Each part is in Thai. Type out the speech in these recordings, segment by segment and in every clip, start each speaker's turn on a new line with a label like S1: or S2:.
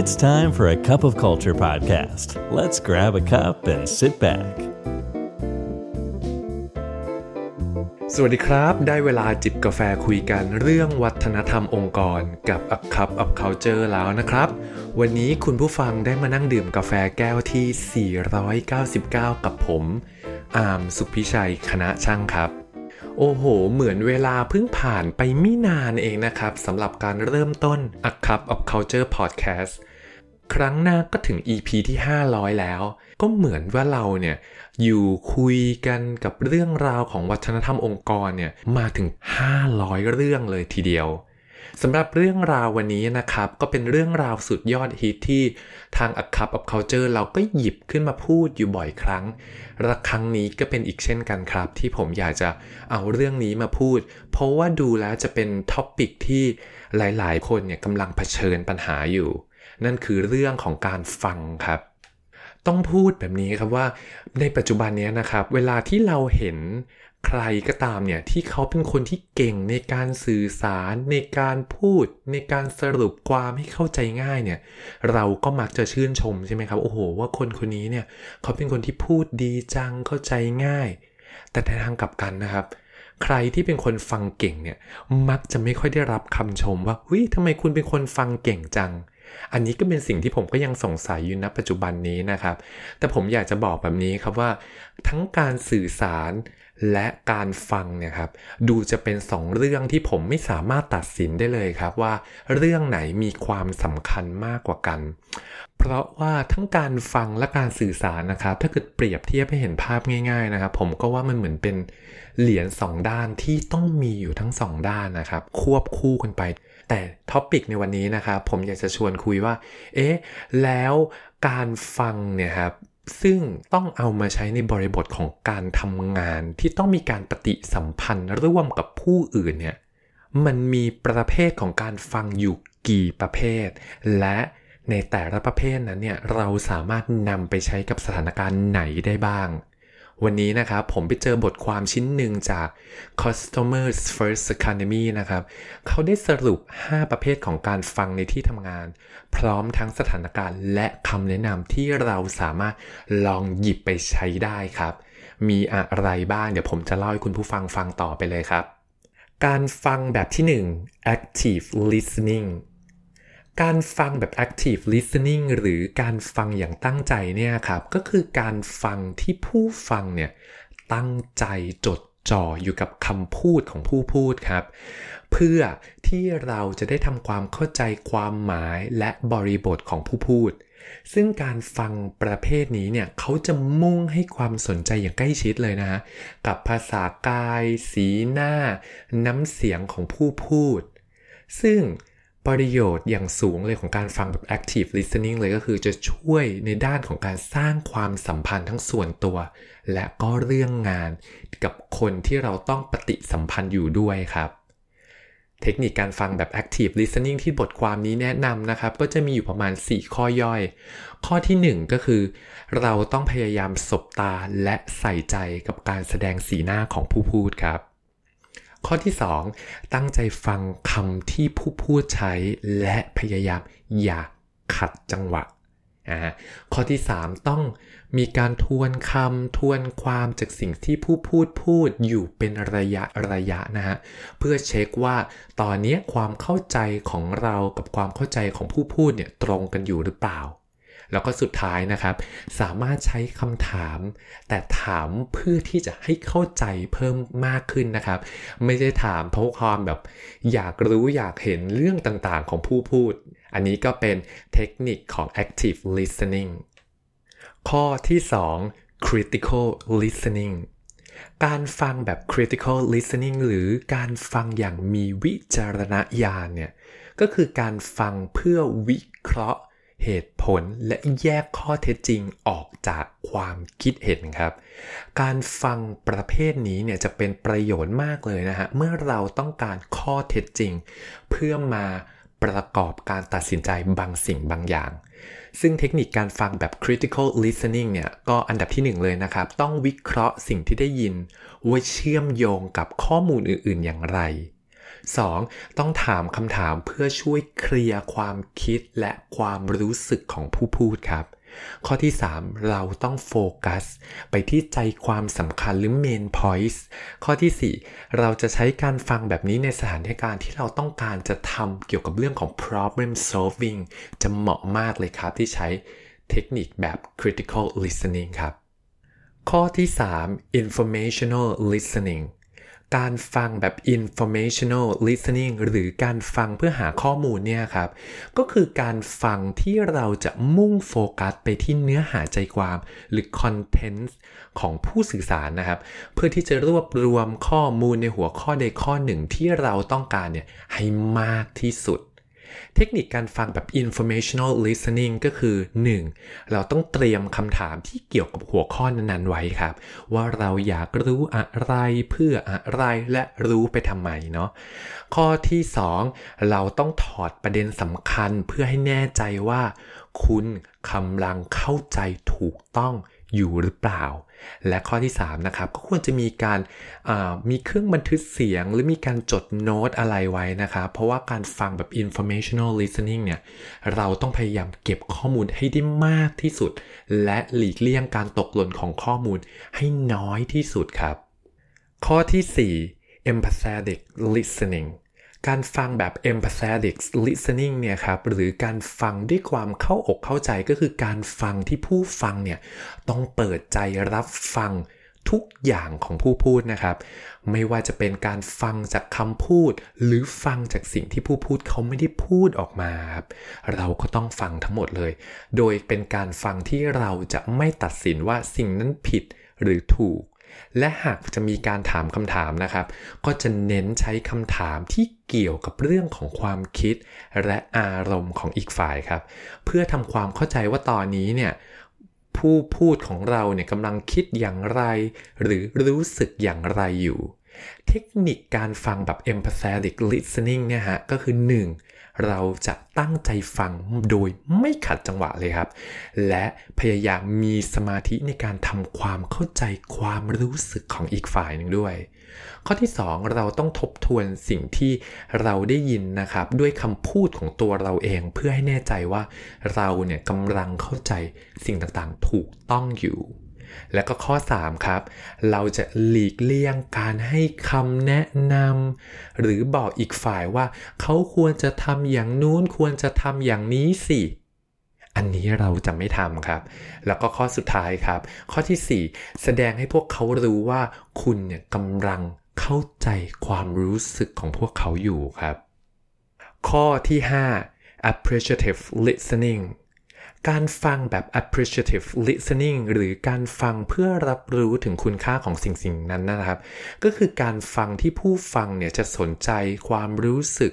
S1: It's time for a cup of culture podcast. Let's grab a cup and sit back.
S2: สวัสดีครับ ได้เวลาจิบกาแฟคุยกันเรื่องวัฒนธรรมองค์กรกับ A Cup of Culture แล้วนะครับ วันนี้คุณผู้ฟังได้มานั่งดื่มกาแฟแก้วที่ 499 กับผม อามสุขพิชัย คณะช่างครับ โอ้โห เหมือนเวลาเพิ่งผ่านไปไม่นานเองนะครับสำหรับการเริ่มต้น A Cup of Culture Podcast ครั้งหน้าก็ถึง EP ที่ 500 แล้ว ก็เหมือนว่าเราเนี่ยอยู่คุยกันกับเรื่องราวของวัฒนธรรมองค์กรเนี่ยมาถึง 500 เรื่องเลยทีเดียว สำหรับเรื่องราววันนี้นะครับ ก็เป็นเรื่องราวสุดยอดฮิตที่ทาง A Cup of Culture เราก็หยิบขึ้นมาพูดอยู่บ่อยครั้งและครั้งนี้ก็เป็นอีกเช่นกันครับ ที่ผมอยากจะเอาเรื่องนี้มาพูด เพราะว่าดูแล้วจะเป็นท็อปิกที่หลายๆ คนเนี่ยกำลังเผชิญปัญหาอยู่ นั่นคือเรื่องของการฟังครับ ต้องพูดแบบนี้ครับว่าในปัจจุบันนี้นะครับ เวลาที่เราเห็นใครก็ตามเนี่ยที่เขาเป็นคนที่เก่งในการสื่อสารในการพูด ในการสรุปความให้เข้าใจง่ายเนี่ยเราก็มักจะชื่นชมใช่ไหมครับโอ้โห ว่าคนคนนี้เนี่ยเขาเป็นคนที่พูดดีจังเข้าใจง่าย แต่ในทางกลับกันนะครับ ใครที่เป็นคนฟังเก่งเนี่ยมักจะไม่ค่อยได้รับคำชมว่าเฮ้ยทำไมคุณเป็นคนฟังเก่งจังอันนี้ก็เป็นสิ่งที่ผมก็ยังสงสัยอยู่ณปัจจุบันนี้นะครับ แต่ผมอยากจะบอกแบบนี้ครับว่า ทั้งการสื่อสาร และการฟังเนี่ยครับดูจะเป็นสองเรื่องที่ผมไม่สามารถตัดสินได้เลยครับว่า เรื่องไหนมีความสำคัญมากกว่ากัน เพราะว่าทั้งการฟังและการสื่อสารนะครับ ถ้าเกิดเปรียบเทียบให้เห็นภาพง่าย ๆนะครับ ผมก็ว่ามันเหมือนเป็นเหรียญสองด้านที่ต้องมีอยู่ทั้งสองด้านนะครับ ควบคู่กันไป แต่ท็อปิกในวันนี้นะครับผมอยากจะชวนคุยว่า เอ๊ะแล้วการฟังเนี่ยครับ ซึ่งต้องเอามาใช้ในบริบทของการทำงานที่ต้องมีการปฏิสัมพันธ์ร่วมกับผู้อื่นเนี่ย มันมีประเภทของการฟังอยู่กี่ประเภท และในแต่ละประเภทนั้นเนี่ยเราสามารถนำไปใช้กับสถานการณ์ไหนได้บ้าง วันนี้นะครับผมไปเจอบทความชิ้นหนึ่งจาก Customers First Academy นะครับ เขาได้สรุป 5 ประเภทของการฟังในที่ทำงาน พร้อมทั้งสถานการณ์และคำแนะนำที่เราสามารถลองหยิบไปใช้ได้ครับ มีอะไรบ้างเดี๋ยวผมจะเล่าให้คุณผู้ฟังฟังต่อไปเลยครับ การฟังแบบที่ 1 active listening การฟังแบบ active listening หรือการฟังอย่างตั้งใจเนี่ยครับ ก็คือการฟังที่ผู้ฟังเนี่ยตั้งใจจดจ่ออยู่กับคำพูดของผู้พูดครับ เพื่อที่เราจะได้ทำความเข้าใจความหมายและบริบทของผู้พูด ซึ่งการฟังประเภทนี้เนี่ยเขาจะมุ่งให้ความสนใจอย่างใกล้ชิดเลยนะฮะกับภาษากาย สีหน้า น้ำเสียงของผู้พูด ซึ่ง ประโยชน์อย่างสูงเลยของการฟังแบบ active listening เลยก็คือจะช่วยในด้านของการสร้างความสัมพันธ์ทั้งส่วนตัว และก็เรื่องงานกับคนที่เราต้องปฏิสัมพันธ์อยู่ด้วยครับ เทคนิคการฟังแบบ active listening ที่บทความนี้แนะนำนะครับ ก็จะมีอยู่ประมาณ 4 ข้อย่อย ข้อที่ 1 ก็คือ เราต้องพยายามสบตาและใส่ใจกับการแสดงสีหน้าของผู้พูดครับ ข้อที่ 2 ตั้งใจฟังคำที่ผู้พูดใช้และพยายามอย่าขัดจังหวะข้อที่ 3 ต้องมีการทวนคำทวนความจากสิ่งที่ผู้พูดพูดอยู่เป็นระยะระยะนะฮะเพื่อเช็คว่าตอนนี้ความเข้าใจของเรากับความเข้าใจของผู้พูดเนี่ยตรงกันอยู่หรือเปล่า แล้วก็สุดท้ายนะครับ สามารถใช้คำถาม แต่ถามเพื่อที่จะให้เข้าใจเพิ่มมากขึ้นนะครับ ไม่ได้ถามเพราะความแบบ อยากรู้อยากเห็นเรื่องต่างๆ ของผู้พูด อันนี้ก็เป็นเทคนิคของ active listening ข้อที่ 2 critical listening การฟังแบบ critical listening หรือการฟังอย่างมีวิจารณญาณเนี่ย ก็คือการฟังเพื่อวิเคราะห์ เหตุผลและแยกข้อเท็จจริงออกจากความคิดเห็นครับ การฟังประเภทนี้เนี่ยจะเป็นประโยชน์มากเลยนะฮะ เมื่อเราต้องการข้อเท็จจริง เพื่อมาประกอบการตัดสินใจบางสิ่งบางอย่าง ซึ่งเทคนิคการฟังแบบ critical listening เนี่ย ก็อันดับที่1เลยนะครับ ต้องวิเคราะห์สิ่งที่ได้ยิน ว่าเชื่อมโยงกับข้อมูลอื่น ๆ อย่างไร 2. ต้องถามคำถามเพื่อช่วยเคลียร์ความคิดและความรู้สึกของผู้พูดครับ ข้อที่ 3 เราต้องโฟกัส ไปที่ใจความสำคัญหรือ main points ข้อที่ 4 เราจะใช้การฟังแบบนี้ในสถานการณ์ที่เราต้องการจะทำเกี่ยวกับเรื่องของ problem solving จะเหมาะมากเลยครับที่ใช้เทคนิคแบบ critical listening ครับ ข้อที่ 3 informational listening การฟังแบบ informational listening หรือการฟังเพื่อหาข้อมูลเนี่ยครับ ก็คือการฟังที่เราจะมุ่งโฟกัสไปที่เนื้อหาใจความหรือ content ของผู้สื่อสารนะครับ เพื่อที่จะรวบรวมข้อมูลในหัวข้อใดข้อหนึ่งที่เราต้องการเนี่ยให้มากที่สุด เทคนิคการฟังแบบ informational listening ก็คือ 1. เราต้องเตรียมคำถามที่เกี่ยวกับหัวข้อนั้นๆไว้ครับ ว่าเราอยากรู้อะไรเพื่ออะไรและรู้ไปทำไมเนาะข้อที่ 2 เราต้องถอดประเด็นสำคัญเพื่อให้แน่ใจว่า คุณกำลังเข้าใจถูกต้องอยู่หรือเปล่า และข้อที่3นะครับก็ควรจะมีการมีเครื่องบันทึกเสียง หรือมีการจดโน้ตอะไรไว้นะครับ เพราะว่าการฟังแบบ informational listening เนี่ยเราต้องพยายามเก็บข้อมูลให้ได้มากที่สุด และหลีกเลี่ยงการตกหล่นของข้อมูลให้น้อยที่สุดครับ ข้อที่ 4 empathetic listening การฟังแบบ empathetic listening เนี่ยครับหรือการฟังด้วยความเข้าอกเข้าใจก็คือการฟังที่ผู้ฟังเนี่ยต้องเปิดใจรับฟังทุกอย่างของผู้พูดนะครับ ไม่ว่าจะเป็นการฟังจากคำพูด หรือฟังจากสิ่งที่ผู้พูดเขาไม่ได้พูดออกมาครับเราก็ต้องฟังทั้งหมดเลย โดยเป็นการฟังที่เราจะไม่ตัดสินว่าสิ่งนั้นผิดหรือถูก และหากจะมีการถามคำถามนะครับ ก็จะเน้นใช้คำถามที่เกี่ยวกับเรื่องของความคิด และอารมณ์ของอีกฝ่ายครับ เพื่อทำความเข้าใจว่าตอนนี้เนี่ยผู้พูดของเราเนี่ยกำลังคิดอย่างไร หรือรู้สึกอย่างไรอยู่ เทคนิคการฟังแบบ empathetic listening เนี่ยฮะก็คือ 1. เราจะตั้งใจฟังโดยไม่ขัดจังหวะเลยครับ และพยายามมีสมาธิในการทำความเข้าใจความรู้สึกของอีกฝ่ายหนึ่งด้วย ข้อที่ 2 เราต้องทบทวนสิ่งที่เราได้ยินนะครับ ด้วยคำพูดของตัวเราเองเพื่อให้แน่ใจว่าเราเนี่ยกำลังเข้าใจสิ่งต่างๆ ถูกต้องอยู่ และก็ข้อ 3 ครับ เราจะหลีกเลี่ยงการให้คำแนะนำหรือบอกอีกฝ่ายว่าเขาควรจะทำอย่างนู้นควรจะทำอย่างนี้สิ อันนี้เราจะไม่ทำครับ แล้วก็ข้อสุดท้ายครับ ข้อที่ 4 แสดงให้พวกเขารู้ว่าคุณเนี่ยกำลังเข้าใจความรู้สึกของพวกเขาอยู่ครับ ข้อที่ 5 appreciative listening การฟังแบบ appreciative listening หรือการฟังเพื่อรับรู้ถึงคุณค่าของสิ่งสิ่งนั้นนะครับ ก็คือการฟังที่ผู้ฟังเนี่ยจะสนใจความรู้สึก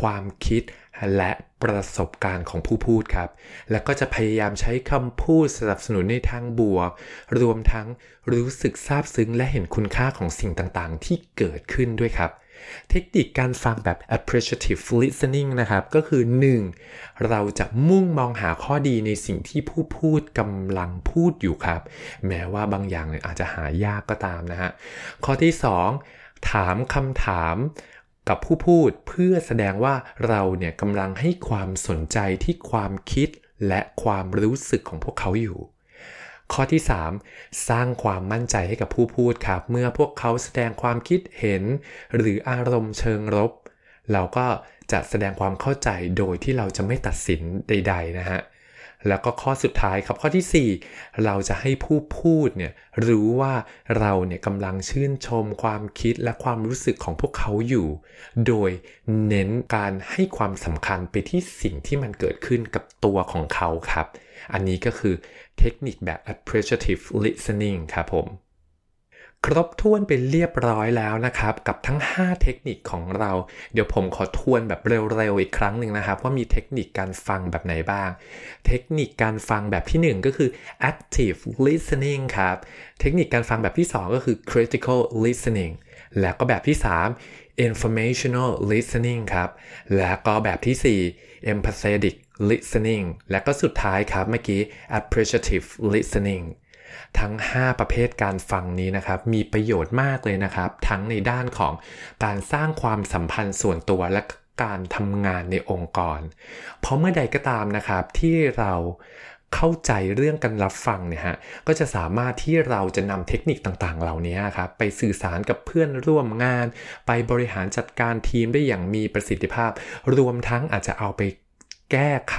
S2: ความคิดและประสบการณ์ของผู้พูดครับ แล้วก็จะพยายามใช้คำพูดสนับสนุนในทางบวก รวมทั้งรู้สึกซาบซึ้งและเห็นคุณค่าของสิ่งต่างๆ ที่เกิดขึ้นด้วยครับ เทคนิคการฟังแบบ appreciative listening นะครับ ก็คือ 1. เราจะมุ่งมองหาข้อดีในสิ่งที่ผู้พูดกำลังพูดอยู่ครับ แม้ว่าบางอย่างเนี่ยอาจจะหายากก็ตามนะฮะ ข้อที่ 2. ถามคำถามกับผู้พูดเพื่อแสดงว่าเราเนี่ยกำลังให้ความสนใจที่ความคิดและความรู้สึกของพวกเขาอยู่ ข้อที่ 3 สร้างความมั่นใจให้กับผู้พูดครับ เมื่อพวกเขาแสดงความคิดเห็น หรืออารมณ์เชิงรบเราก็จะแสดงความเข้าใจโดยที่เราจะไม่ตัดสินใด ๆ นะฮะแล้วก็ข้อสุดท้ายครับข้อที่ 4 เราจะให้ผู้พูดเนี่ยรู้ว่าเราเนี่ยกำลังชื่นชมความคิดและความรู้สึกของพวกเขาอยู่ โดยเน้นการให้ความสำคัญไปที่สิ่งที่มันเกิดขึ้นกับตัวของเขาครับ อันนี้ก็คือ เทคนิคแบบ appreciative listening ครับผม ครบถ้วนไปเรียบร้อยแล้วนะครับ กับทั้ง 5 เทคนิคของเรา เดี๋ยวผมขอทวนแบบเร็วๆอีกครั้งหนึ่งนะครับ ว่ามีเทคนิคการฟังแบบไหนบ้าง เทคนิคการฟังแบบที่ 1 ก็คือ active listening ครับ เทคนิคการฟังแบบที่ 2 ก็คือ critical listening แล้วก็แบบที่ 3 informational listening ครับ แล้วก็แบบที่ 4 empathetic listening และก็สุดท้ายครับเมื่อกี้ appreciative listening ทั้ง 5 ประเภทการฟังนี้นะครับ มีประโยชน์มากเลยนะครับ ทั้งในด้านของการสร้างความสัมพันธ์ส่วนตัวและการทำงานในองค์กร เพราะเมื่อใดก็ตามนะครับที่เรา เข้าใจเรื่องการรับฟังเนี่ยฮะก็จะสามารถที่เราจะนำเทคนิคต่างๆ เหล่านี้ครับไปสื่อสารกับเพื่อนร่วมงาน ไปบริหารจัดการทีมได้อย่างมีประสิทธิภาพ รวมทั้งอาจจะเอาไปแก้ไข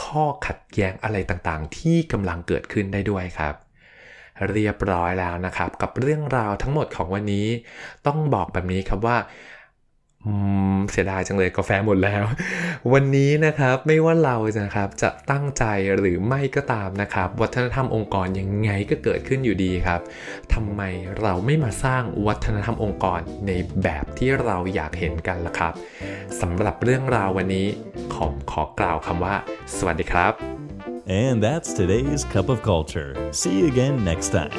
S2: ข้อขัดแย้งอะไรต่างๆ ที่กำลังเกิดขึ้นได้ด้วยครับ เรียบร้อยแล้วนะครับ กับเรื่องราวทั้งหมดของวันนี้ ต้องบอกแบบนี้ครับว่า เสียดายจังเลยกาแฟหมดแล้ว วันนี้นะครับไม่ว่าเราจะนะครับจะตั้งใจหรือไม่ก็ตามนะครับ วัฒนธรรมองค์กรยังไงก็เกิดขึ้นอยู่ดีครับทำไมเราไม่มาสร้างวัฒนธรรมองค์กรในแบบที่เราอยากเห็นกันล่ะครับสำหรับเรื่องราววันนี้ขอขอกล่าวคำว่า สวัสดีครับ
S1: And that's today's Cup of Culture. See you again next time.